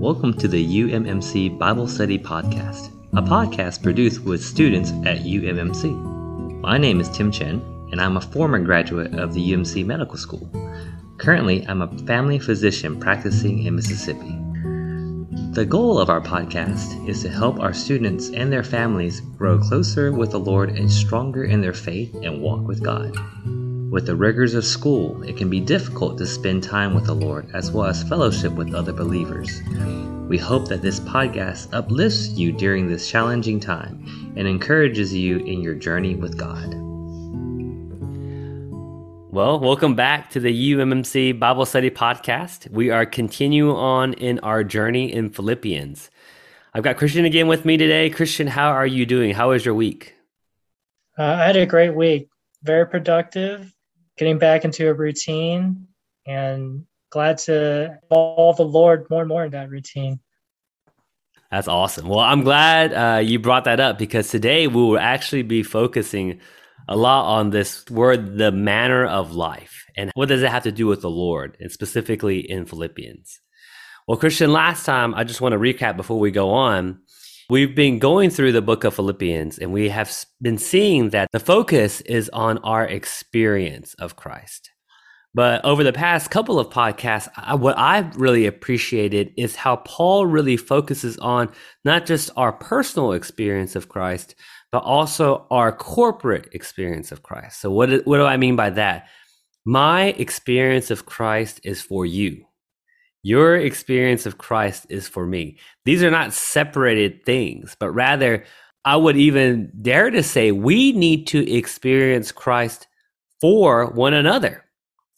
Welcome to the UMMC Bible Study Podcast, a podcast produced with students at UMMC. My name is Tim Chen, and I'm a former graduate of the UMC Medical School. Currently, I'm a family physician practicing in Mississippi. The goal of our podcast is to help our students and their families grow closer with the Lord and stronger in their faith and walk with God. With the rigors of school, it can be difficult to spend time with the Lord as well as fellowship with other believers. We hope that this podcast uplifts you during this challenging time and encourages you in your journey with God. Well, welcome back to the UMMC Bible Study Podcast. We are continuing on in our journey in Philippians. I've got Christian again with me today. Christian, how are you doing? How was your week? Uh, I had a great week, very productive getting back into a routine and glad to involve the Lord more and more in that routine. That's awesome. Well, I'm glad uh, you brought that up because today we will actually be focusing a lot on this word, the manner of life. And what does it have to do with the Lord, and specifically in Philippians? Well, Christian, last time, I just want to recap before we go on. We've been going through the book of Philippians and we have been seeing that the focus is on our experience of Christ. But over the past couple of podcasts, I, what I've really appreciated is how Paul really focuses on not just our personal experience of Christ, but also our corporate experience of Christ. So, what, what do I mean by that? My experience of Christ is for you. Your experience of Christ is for me. These are not separated things, but rather, I would even dare to say we need to experience Christ for one another.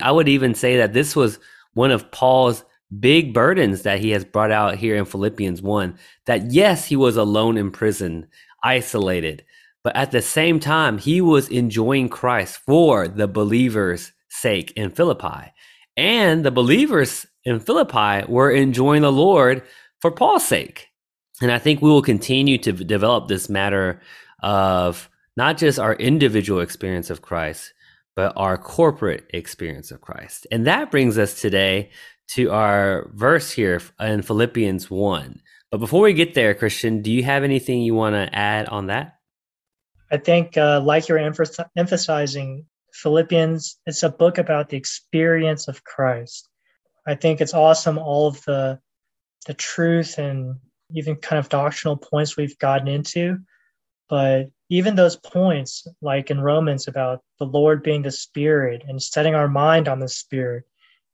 I would even say that this was one of Paul's big burdens that he has brought out here in Philippians 1 that yes, he was alone in prison, isolated, but at the same time, he was enjoying Christ for the believers' sake in Philippi. And the believers in Philippi were enjoying the Lord for Paul's sake. And I think we will continue to develop this matter of not just our individual experience of Christ, but our corporate experience of Christ. And that brings us today to our verse here in Philippians 1. But before we get there, Christian, do you have anything you want to add on that? I think, uh, like you're emphasizing, Philippians, it's a book about the experience of Christ. I think it's awesome all of the the truth and even kind of doctrinal points we've gotten into. But even those points, like in Romans about the Lord being the Spirit and setting our mind on the Spirit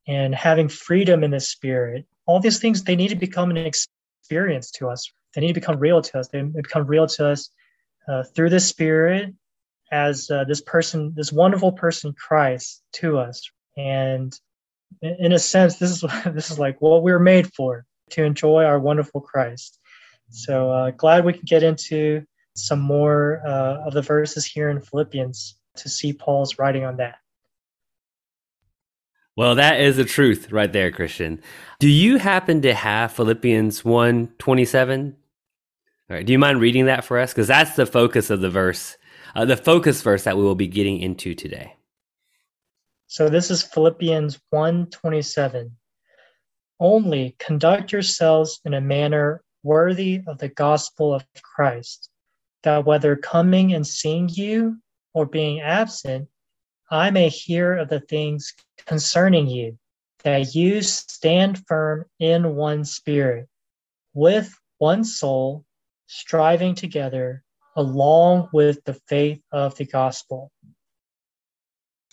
and having freedom in the Spirit, all these things, they need to become an experience to us. They need to become real to us. They become real to us uh, through the Spirit as uh, this person, this wonderful person, Christ, to us. And in a sense, this is this is like what we are made for to enjoy our wonderful Christ. So uh, glad we can get into some more uh, of the verses here in Philippians to see Paul's writing on that. Well, that is the truth right there, Christian. Do you happen to have Philippians 1 27? All right, do you mind reading that for us? Because that's the focus of the verse, uh, the focus verse that we will be getting into today. So this is Philippians 1:27. Only conduct yourselves in a manner worthy of the gospel of Christ, that whether coming and seeing you or being absent, I may hear of the things concerning you, that you stand firm in one spirit, with one soul, striving together along with the faith of the gospel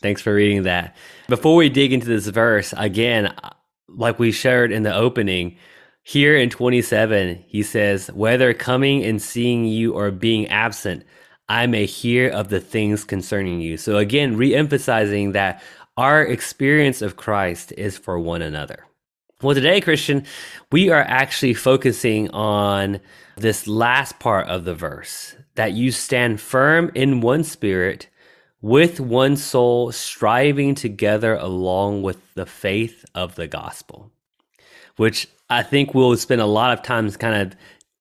Thanks for reading that. Before we dig into this verse, again, like we shared in the opening, here in 27, he says, Whether coming and seeing you or being absent, I may hear of the things concerning you. So again, re emphasizing that our experience of Christ is for one another. Well, today, Christian, we are actually focusing on this last part of the verse that you stand firm in one spirit with one soul, striving together along with the faith of the gospel, which I think we'll spend a lot of times kind of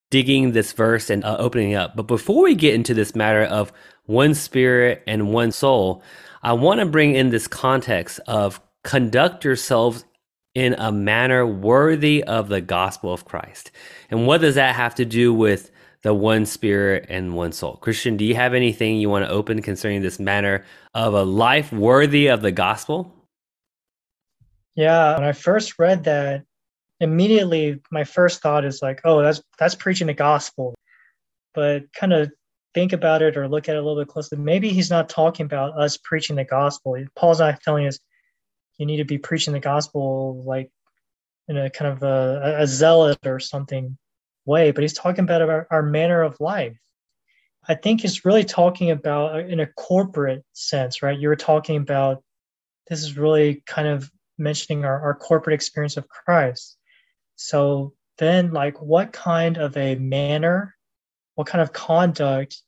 digging this verse and uh, opening up. But before we get into this matter of one spirit and one soul, I want to bring in this context of conduct yourselves in a manner worthy of the gospel of Christ. And what does that have to do with the one spirit and one soul? Christian, do you have anything you want to open concerning this manner of a life worthy of the gospel? Yeah, when I first read that, immediately my first thought is like, oh, that's that's preaching the gospel. But kind of think about it or look at it a little bit closely. Maybe he's not talking about us preaching the gospel. Paul's not telling us you need to be preaching the gospel like in a kind of a, a zealot or something way, but he's talking about our, our manner of life. I think he's really talking about uh, in a corporate sense, right? You were talking about this is really kind of mentioning our, our corporate experience of Christ. So then, like, what kind of a manner, what kind of conduct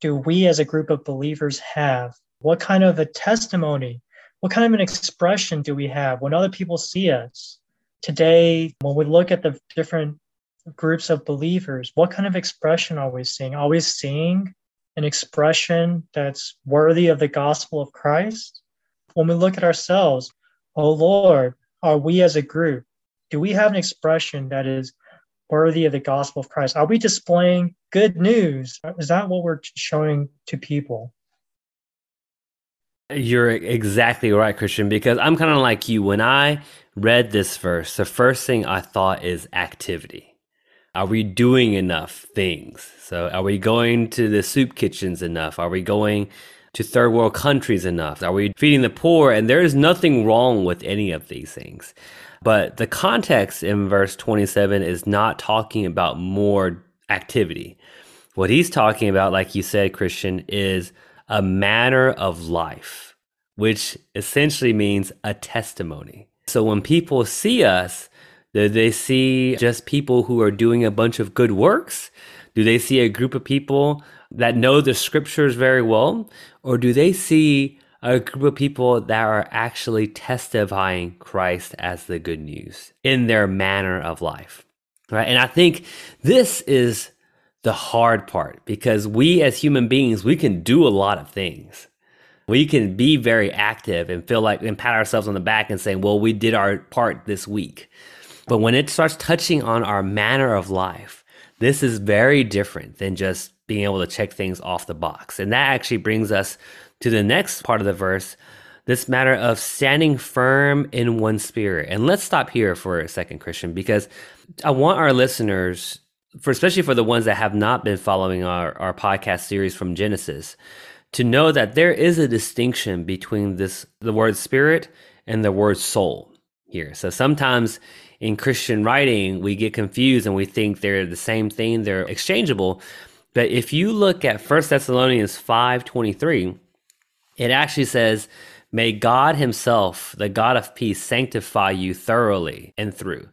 do we as a group of believers have? What kind of a testimony what kind of an expression do we have when other people see us? Today, when we look at the different groups of believers, what kind of expression are we seeing? Are we seeing an expression that's worthy of the gospel of Christ? When we look at ourselves, oh Lord, are we as a group, do we have an expression that is worthy of the gospel of Christ? Are we displaying good news? Is that what we're showing to people? You're exactly right, Christian, because I'm kind of like you. When I read this verse, the first thing I thought is activity. Are we doing enough things? So, are we going to the soup kitchens enough? Are we going to third world countries enough? Are we feeding the poor? And there is nothing wrong with any of these things. But the context in verse 27 is not talking about more activity. What he's talking about, like you said, Christian, is a manner of life, which essentially means a testimony. So when people see us, do they see just people who are doing a bunch of good works? Do they see a group of people that know the scriptures very well? Or do they see a group of people that are actually testifying Christ as the good news in their manner of life? Right. And I think this is the hard part because we as human beings, we can do a lot of things. We can be very active and feel like and pat ourselves on the back and saying, well, we did our part this week. But when it starts touching on our manner of life, this is very different than just being able to check things off the box. And that actually brings us to the next part of the verse this matter of standing firm in one spirit. And let's stop here for a second, Christian, because I want our listeners for especially for the ones that have not been following our, our podcast series from Genesis, to know that there is a distinction between this the word spirit and the word soul here. So sometimes in Christian writing, we get confused and we think they're the same thing, they're exchangeable. But if you look at 1 Thessalonians 5:23, it actually says, "May God himself, the God of peace, sanctify you thoroughly and through.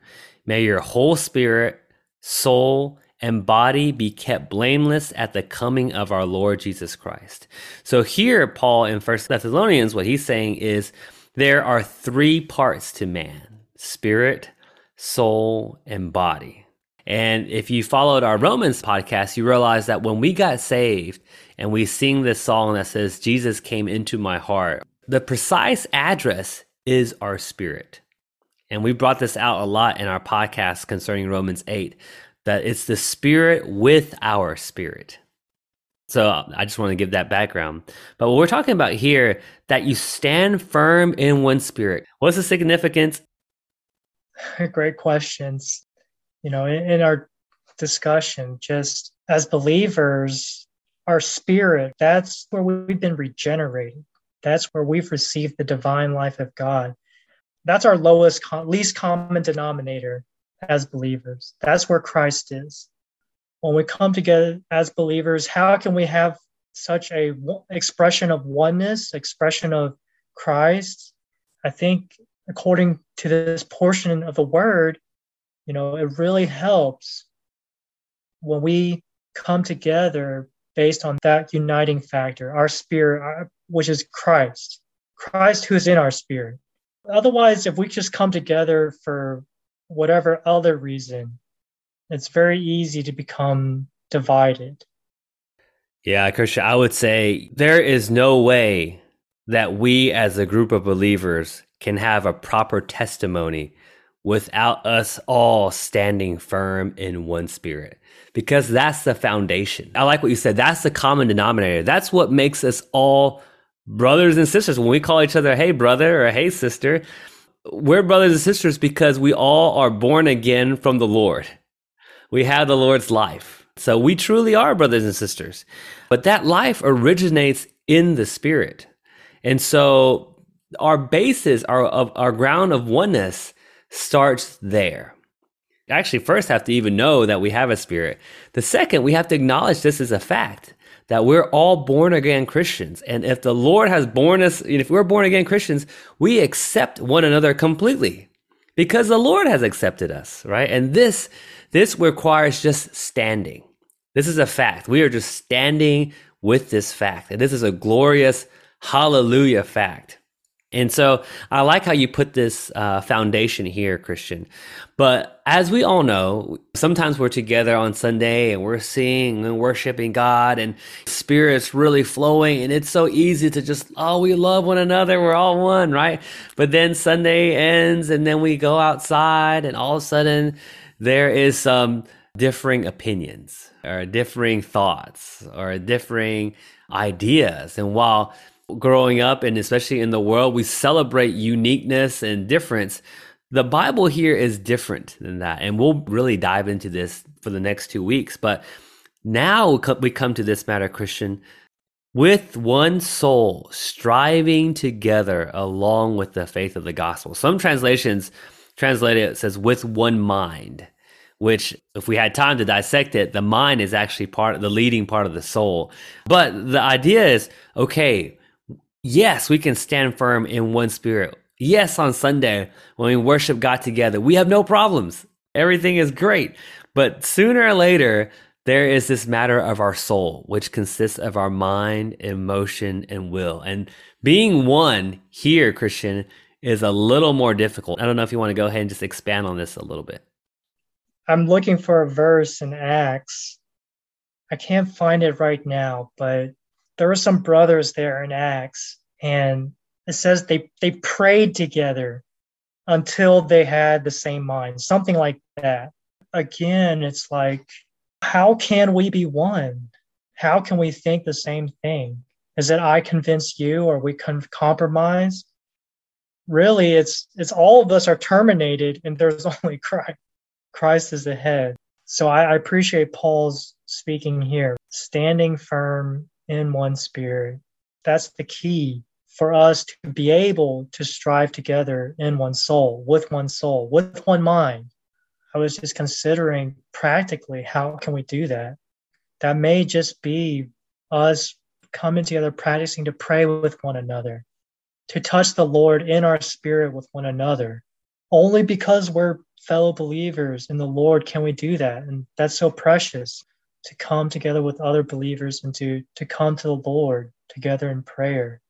May your whole spirit, soul, and body be kept blameless at the coming of our Lord Jesus Christ. So here, Paul in First Thessalonians, what he's saying is there are three parts to man spirit, soul, and body. And if you followed our Romans podcast, you realize that when we got saved and we sing this song that says, Jesus came into my heart, the precise address is our spirit. And we brought this out a lot in our podcast concerning Romans 8 that it's the spirit with our spirit. So I just want to give that background. But what we're talking about here, that you stand firm in one spirit. What's the significance? Great questions. You know, in, in our discussion, just as believers, our spirit, that's where we've been regenerated. That's where we've received the divine life of God that's our lowest least common denominator as believers that's where christ is when we come together as believers how can we have such a expression of oneness expression of christ i think according to this portion of the word you know it really helps when we come together based on that uniting factor our spirit which is christ christ who is in our spirit Otherwise, if we just come together for whatever other reason, it's very easy to become divided. Yeah, Christian, I would say there is no way that we as a group of believers can have a proper testimony without us all standing firm in one spirit because that's the foundation. I like what you said. That's the common denominator. That's what makes us all brothers and sisters. When we call each other, hey, brother or hey, sister, we're brothers and sisters because we all are born again from the Lord. We have the Lord's life. So we truly are brothers and sisters. But that life originates in the Spirit. And so our basis, our, of, our ground of oneness starts there. Actually, first have to even know that we have a spirit. The second, we have to acknowledge this is a fact that we're all born again Christians. And if the Lord has born us, if we're born again Christians, we accept one another completely because the Lord has accepted us, right? And this, this requires just standing. This is a fact. We are just standing with this fact. And this is a glorious hallelujah fact. And so I like how you put this uh, foundation here, Christian. But as we all know, sometimes we're together on Sunday and we're singing and worshiping God and Spirit's really flowing. And it's so easy to just, oh, we love one another. We're all one, right? But then Sunday ends and then we go outside and all of a sudden there is some differing opinions or differing thoughts or differing ideas. And while growing up and especially in the world, we celebrate uniqueness and difference. The Bible here is different than that. And we'll really dive into this for the next two weeks. But now we come to this matter, Christian, with one soul, striving together along with the faith of the gospel. Some translations translate it, it says with one mind which if we had time to dissect it the mind is actually part of the leading part of the soul but the idea is okay yes, we can stand firm in one spirit. Yes, on Sunday, when we worship God together, we have no problems. Everything is great. But sooner or later, there is this matter of our soul, which consists of our mind, emotion, and will. And being one here, Christian, is a little more difficult. I don't know if you want to go ahead and just expand on this a little bit. I'm looking for a verse in Acts. I can't find it right now, but there were some brothers there in Acts, and it says they they prayed together until they had the same mind, something like that. Again, it's like, how can we be one? How can we think the same thing? Is it I convince you, or we can compromise? Really, it's it's all of us are terminated, and there's only Christ. Christ is the head. So I, I appreciate Paul's speaking here, standing firm in one spirit. That's the key for us to be able to strive together in one soul, with one soul, with one mind. I was just considering practically how can we do that? That may just be us coming together, practicing to pray with one another, to touch the Lord in our spirit with one another. Only because we're fellow believers in the Lord can we do that. And that's so precious to come together with other believers and to to come to the Lord together in prayer.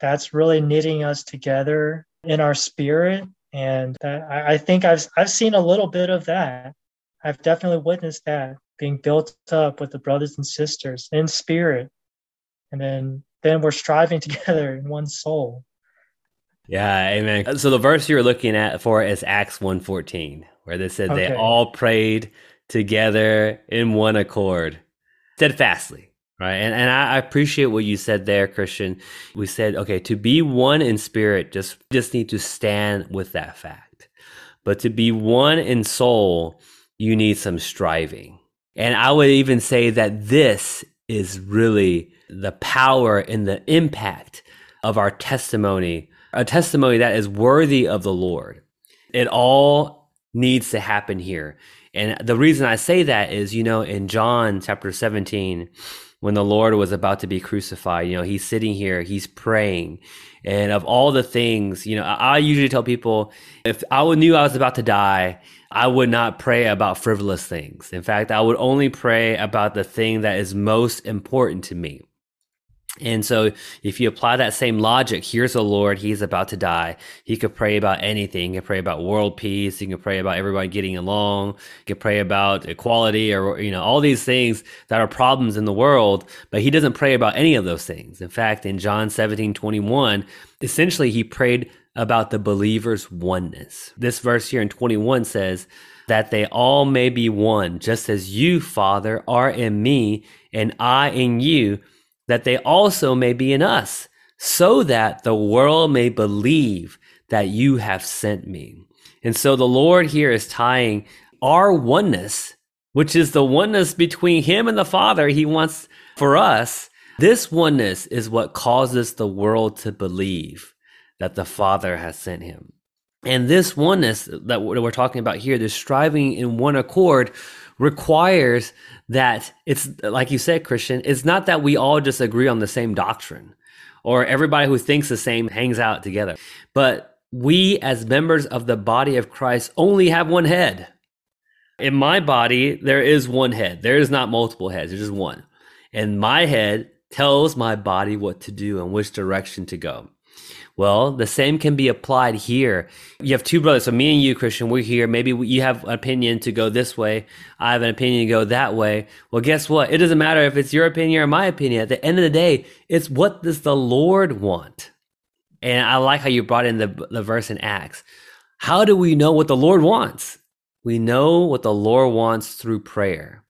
That's really knitting us together in our spirit, and that, I, I think I've I've seen a little bit of that. I've definitely witnessed that being built up with the brothers and sisters in spirit, and then then we're striving together in one soul. Yeah, amen. So the verse you're looking at for is Acts 1:14, where they said okay. they all prayed together in one accord, steadfastly. Right. And, and I appreciate what you said there, Christian. We said, okay, to be one in spirit, just, just need to stand with that fact. But to be one in soul, you need some striving. And I would even say that this is really the power and the impact of our testimony, a testimony that is worthy of the Lord. It all needs to happen here. And the reason I say that is, you know, in John chapter 17, when the Lord was about to be crucified, you know, he's sitting here, he's praying. And of all the things, you know, I usually tell people if I knew I was about to die, I would not pray about frivolous things. In fact, I would only pray about the thing that is most important to me. And so, if you apply that same logic, here's the Lord, he's about to die. He could pray about anything. He could pray about world peace. He can pray about everybody getting along. He could pray about equality or, you know, all these things that are problems in the world. But he doesn't pray about any of those things. In fact, in John 17 21, essentially he prayed about the believer's oneness. This verse here in 21 says, that they all may be one, just as you, Father, are in me, and I in you, that they also may be in us, so that the world may believe that you have sent me. And so the Lord here is tying our oneness, which is the oneness between Him and the Father, He wants for us. This oneness is what causes the world to believe that the Father has sent Him. And this oneness that we're talking about here, this striving in one accord, requires that it's like you said, Christian, it's not that we all just agree on the same doctrine or everybody who thinks the same hangs out together, but we as members of the body of Christ only have one head. In my body, there is one head. There is not multiple heads, there's just one. And my head tells my body what to do and which direction to go. Well, the same can be applied here. You have two brothers. So me and you, Christian, we're here. Maybe you have an opinion to go this way. I have an opinion to go that way. Well, guess what? It doesn't matter if it's your opinion or my opinion. At the end of the day, it's what does the Lord want? And I like how you brought in the, the verse in Acts. How do we know what the Lord wants? We know what the Lord wants through prayer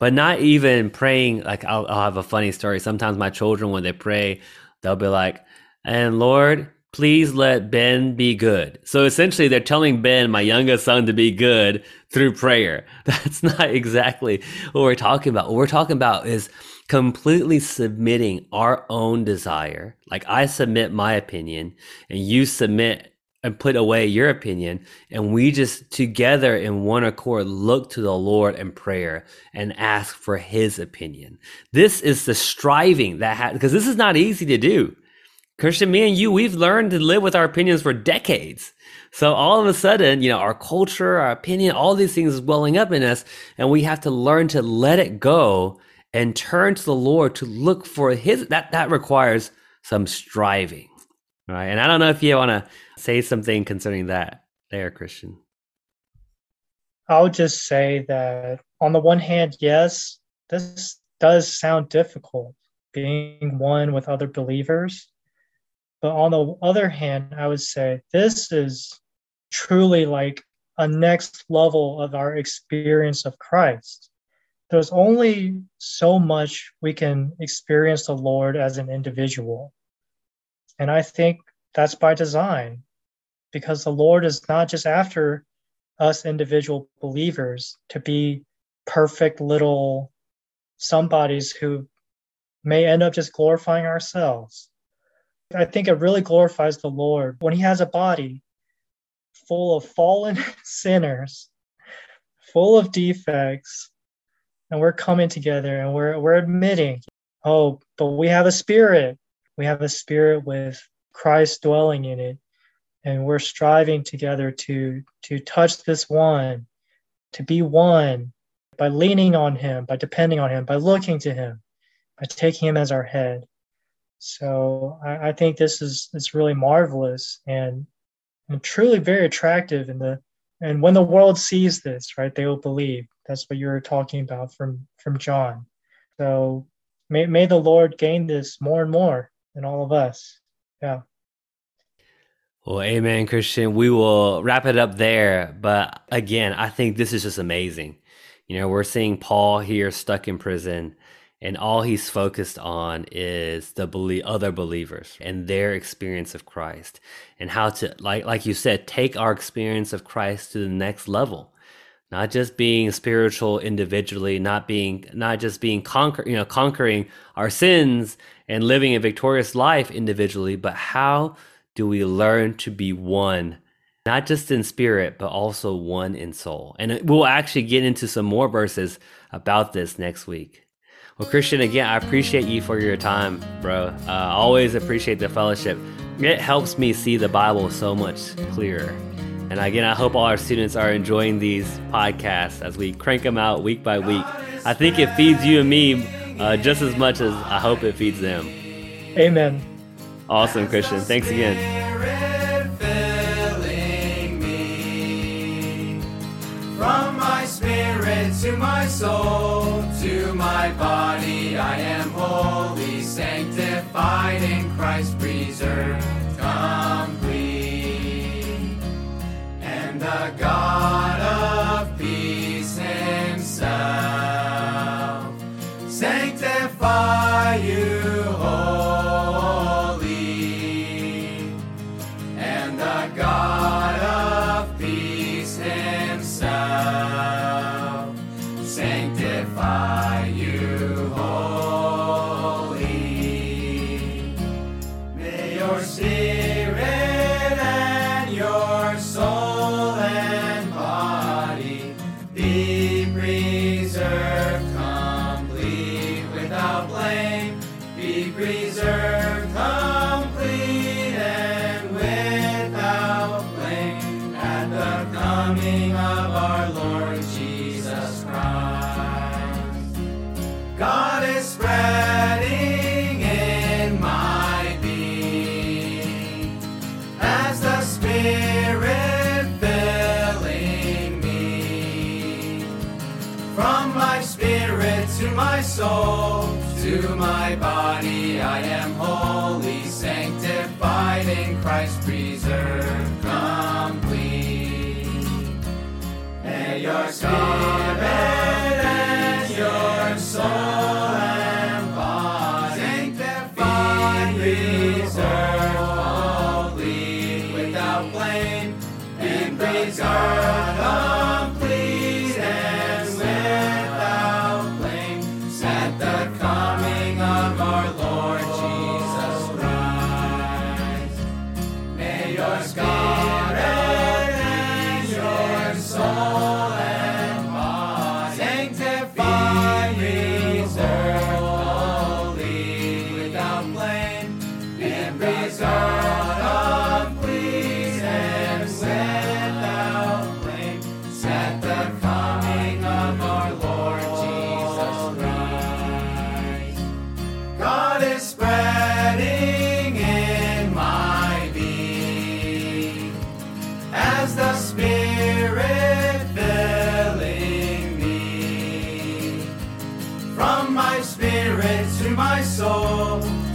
but not even praying like I'll, I'll, have a funny story sometimes my children when they pray they'll be like and Lord, please let Ben be good. So essentially, they're telling Ben, my youngest son, to be good through prayer. That's not exactly what we're talking about. What we're talking about is completely submitting our own desire. Like I submit my opinion, and you submit and put away your opinion and we just together in one accord look to the lord in prayer and ask for his opinion this is the striving that has, because this is not easy to do Christian, me and you, we've learned to live with our opinions for decades. So all of a sudden, you know, our culture, our opinion, all these things is welling up in us, and we have to learn to let it go and turn to the Lord to look for His. That that requires some striving, right? And I don't know if you want to say something concerning that, there, Christian. I'll just say that on the one hand, yes, this does sound difficult being one with other believers but on the other hand, I would say this is truly like a next level of our experience of Christ. There's only so much we can experience the Lord as an individual. And I think that's by design because the Lord is not just after us individual believers to be perfect little somebodies who may end up just glorifying ourselves. I think it really glorifies the Lord when He has a body full of fallen sinners, full of defects, and we're coming together and we're we're admitting, oh, but we have a spirit. We have a spirit with Christ dwelling in it, and we're striving together to to touch this one, to be one by leaning on Him, by depending on Him, by looking to Him, by taking Him as our head. So I, I think this is is really marvelous and, and truly very attractive in the and when the world sees this, right, they will believe. That's what you were talking about from from John. So may may the Lord gain this more and more in all of us. Yeah. Well, amen, Christian. We will wrap it up there. But again, I think this is just amazing. You know, we're seeing Paul here stuck in prison and all he's focused on is the belie- other believers and their experience of Christ and how to like like you said take our experience of Christ to the next level. Not just being spiritual individually not being not just being conquer you know conquering our sins and living a victorious life individually but how do we learn to be one not just in spirit but also one in soul? And we'll actually get into some more verses about this next week well, Christian, again, I appreciate you for your time, bro. Uh, always appreciate the fellowship. It helps me see the Bible so much clearer. And again, I hope all our students are enjoying these podcasts as we crank them out week by week. I think it feeds you and me uh, just as much as I hope it feeds them. Amen. Awesome, Christian. Thanks again.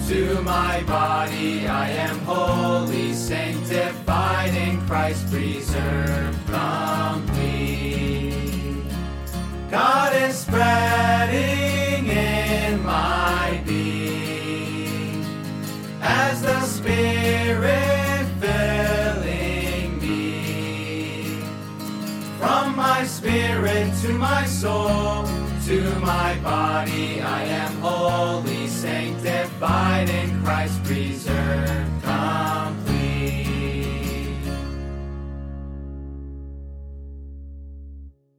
To my body I am holy, sanctified in Christ preserved complete. God is spreading in my being as the Spirit filling me. From my spirit to my soul, to my body I am holy sanctified in Christ preserved.